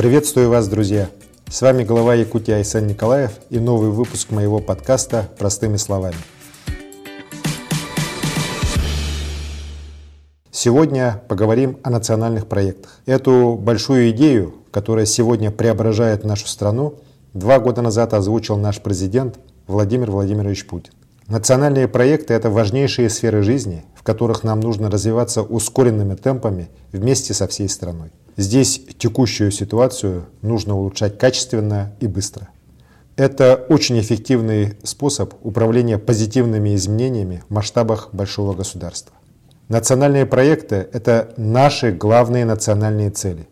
Приветствую вас, друзья! С вами глава Якутии Айсан Николаев и новый выпуск моего подкаста «Простыми словами». Сегодня поговорим о национальных проектах. Эту большую идею, которая сегодня преображает нашу страну, два года назад озвучил наш президент Владимир Владимирович Путин. Национальные проекты – это важнейшие сферы жизни, в которых нам нужно развиваться ускоренными темпами вместе со всей страной. Здесь текущую ситуацию нужно улучшать качественно и быстро. Это очень эффективный способ управления позитивными изменениями в масштабах большого государства. Национальные проекты – это наши главные национальные цели,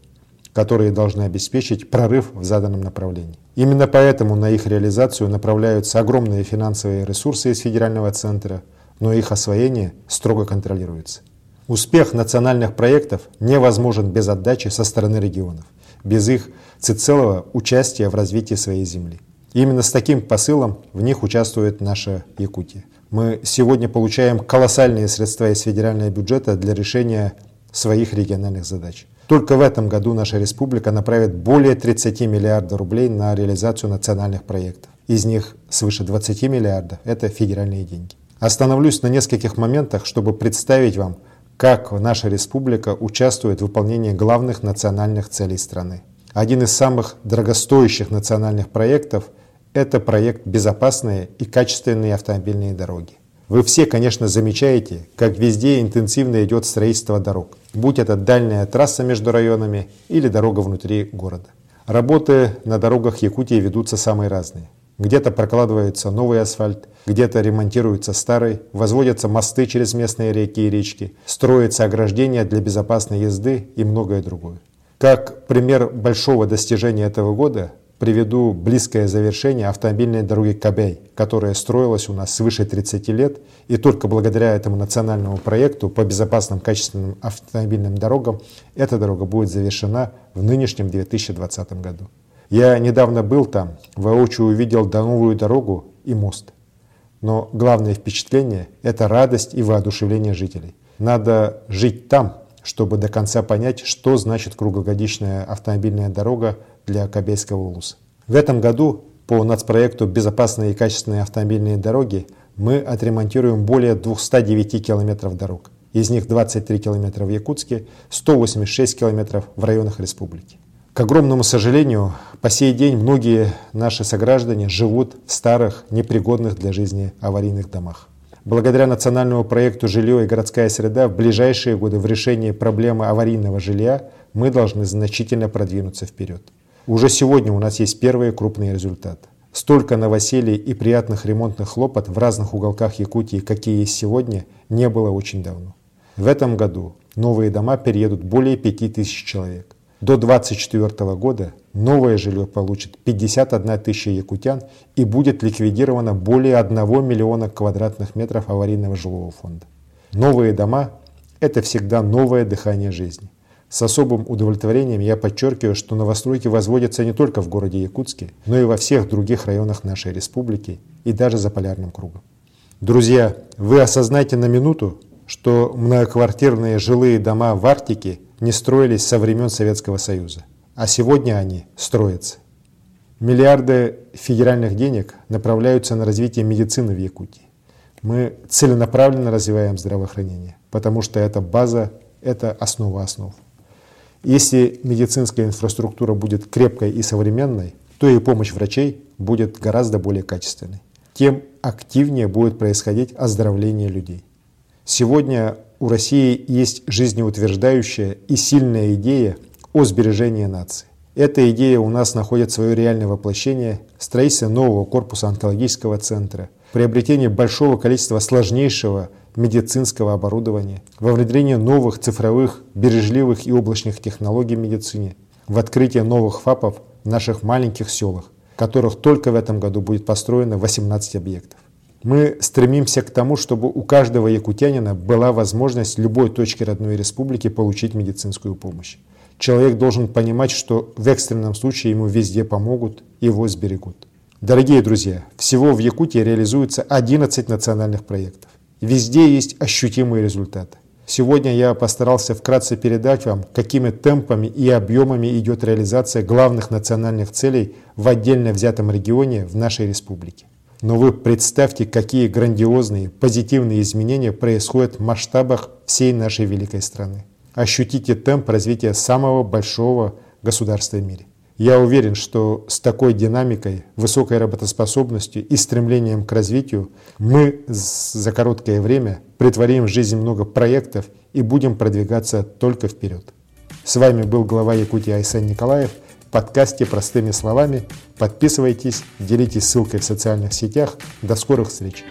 которые должны обеспечить прорыв в заданном направлении. Именно поэтому на их реализацию направляются огромные финансовые ресурсы из федерального центра, но их освоение строго контролируется. Успех национальных проектов невозможен без отдачи со стороны регионов, без их всецелого участия в развитии своей земли. Именно с таким посылом в них участвует наша Якутия. Мы сегодня получаем колоссальные средства из федерального бюджета для решения своих региональных задач. Только в этом году наша республика направит более 30 миллиардов рублей на реализацию национальных проектов. Из них свыше 20 миллиардов – это федеральные деньги. Остановлюсь на нескольких моментах, чтобы представить вам, как наша республика участвует в выполнении главных национальных целей страны. Один из самых дорогостоящих национальных проектов это проект «Безопасные и качественные автомобильные дороги». Вы все, конечно, замечаете, как везде интенсивно идет строительство дорог, будь это дальняя трасса между районами или дорога внутри города. Работы на дорогах Якутии ведутся самые разные. Где-то прокладывается новый асфальт, где-то ремонтируется старый, возводятся мосты через местные реки и речки, строятся ограждения для безопасной езды и многое другое. Как пример большого достижения этого года приведу близкое завершение автомобильной дороги Кабей, которая строилась у нас свыше 30 лет, и только благодаря этому национальному проекту по безопасным качественным автомобильным дорогам эта дорога будет завершена в нынешнем 2020 году. Я недавно был там, воочию увидел новую дорогу и мост. Но главное впечатление – это радость и воодушевление жителей. Надо жить там, чтобы до конца понять, что значит круглогодичная автомобильная дорога для Кобейского улуса. В этом году по нацпроекту «Безопасные и качественные автомобильные дороги» мы отремонтируем более 209 километров дорог. Из них 23 километра в Якутске, 186 километров в районах республики. К огромному сожалению, по сей день многие наши сограждане живут в старых, непригодных для жизни аварийных домах. Благодаря национальному проекту «Жилье и городская среда» в ближайшие годы в решении проблемы аварийного жилья мы должны значительно продвинуться вперед. Уже сегодня у нас есть первые крупные результаты. Столько новоселий и приятных ремонтных хлопот в разных уголках Якутии, какие есть сегодня, не было очень давно. В этом году новые дома переедут более 5000 человек. До 2024 года новое жилье получит 51 тысяча якутян и будет ликвидировано более 1 миллиона квадратных метров аварийного жилого фонда. Новые дома – это всегда новое дыхание жизни. С особым удовлетворением я подчеркиваю, что новостройки возводятся не только в городе Якутске, но и во всех других районах нашей республики и даже за полярным кругом. Друзья, вы осознайте на минуту, что многоквартирные жилые дома в Арктике не строились со времен Советского Союза, а сегодня они строятся. Миллиарды федеральных денег направляются на развитие медицины в Якутии. Мы целенаправленно развиваем здравоохранение, потому что это база, это основа основ. Если медицинская инфраструктура будет крепкой и современной, то и помощь врачей будет гораздо более качественной. Тем активнее будет происходить оздоровление людей. Сегодня у России есть жизнеутверждающая и сильная идея о сбережении нации. Эта идея у нас находит свое реальное воплощение в строительстве нового корпуса онкологического центра, приобретении большого количества сложнейшего медицинского оборудования, во внедрении новых цифровых, бережливых и облачных технологий в медицине, в открытие новых ФАПов в наших маленьких селах, которых только в этом году будет построено 18 объектов. Мы стремимся к тому, чтобы у каждого якутянина была возможность любой точке родной республики получить медицинскую помощь. Человек должен понимать, что в экстренном случае ему везде помогут, его сберегут. Дорогие друзья, всего в Якутии реализуется 11 национальных проектов. Везде есть ощутимые результаты. Сегодня я постарался вкратце передать вам, какими темпами и объемами идет реализация главных национальных целей в отдельно взятом регионе в нашей республике. Но вы представьте, какие грандиозные, позитивные изменения происходят в масштабах всей нашей великой страны. Ощутите темп развития самого большого государства в мире. Я уверен, что с такой динамикой, высокой работоспособностью и стремлением к развитию мы за короткое время притворим в жизнь много проектов и будем продвигаться только вперед. С вами был глава Якутии Айсен Николаев подкасте «Простыми словами». Подписывайтесь, делитесь ссылкой в социальных сетях. До скорых встреч!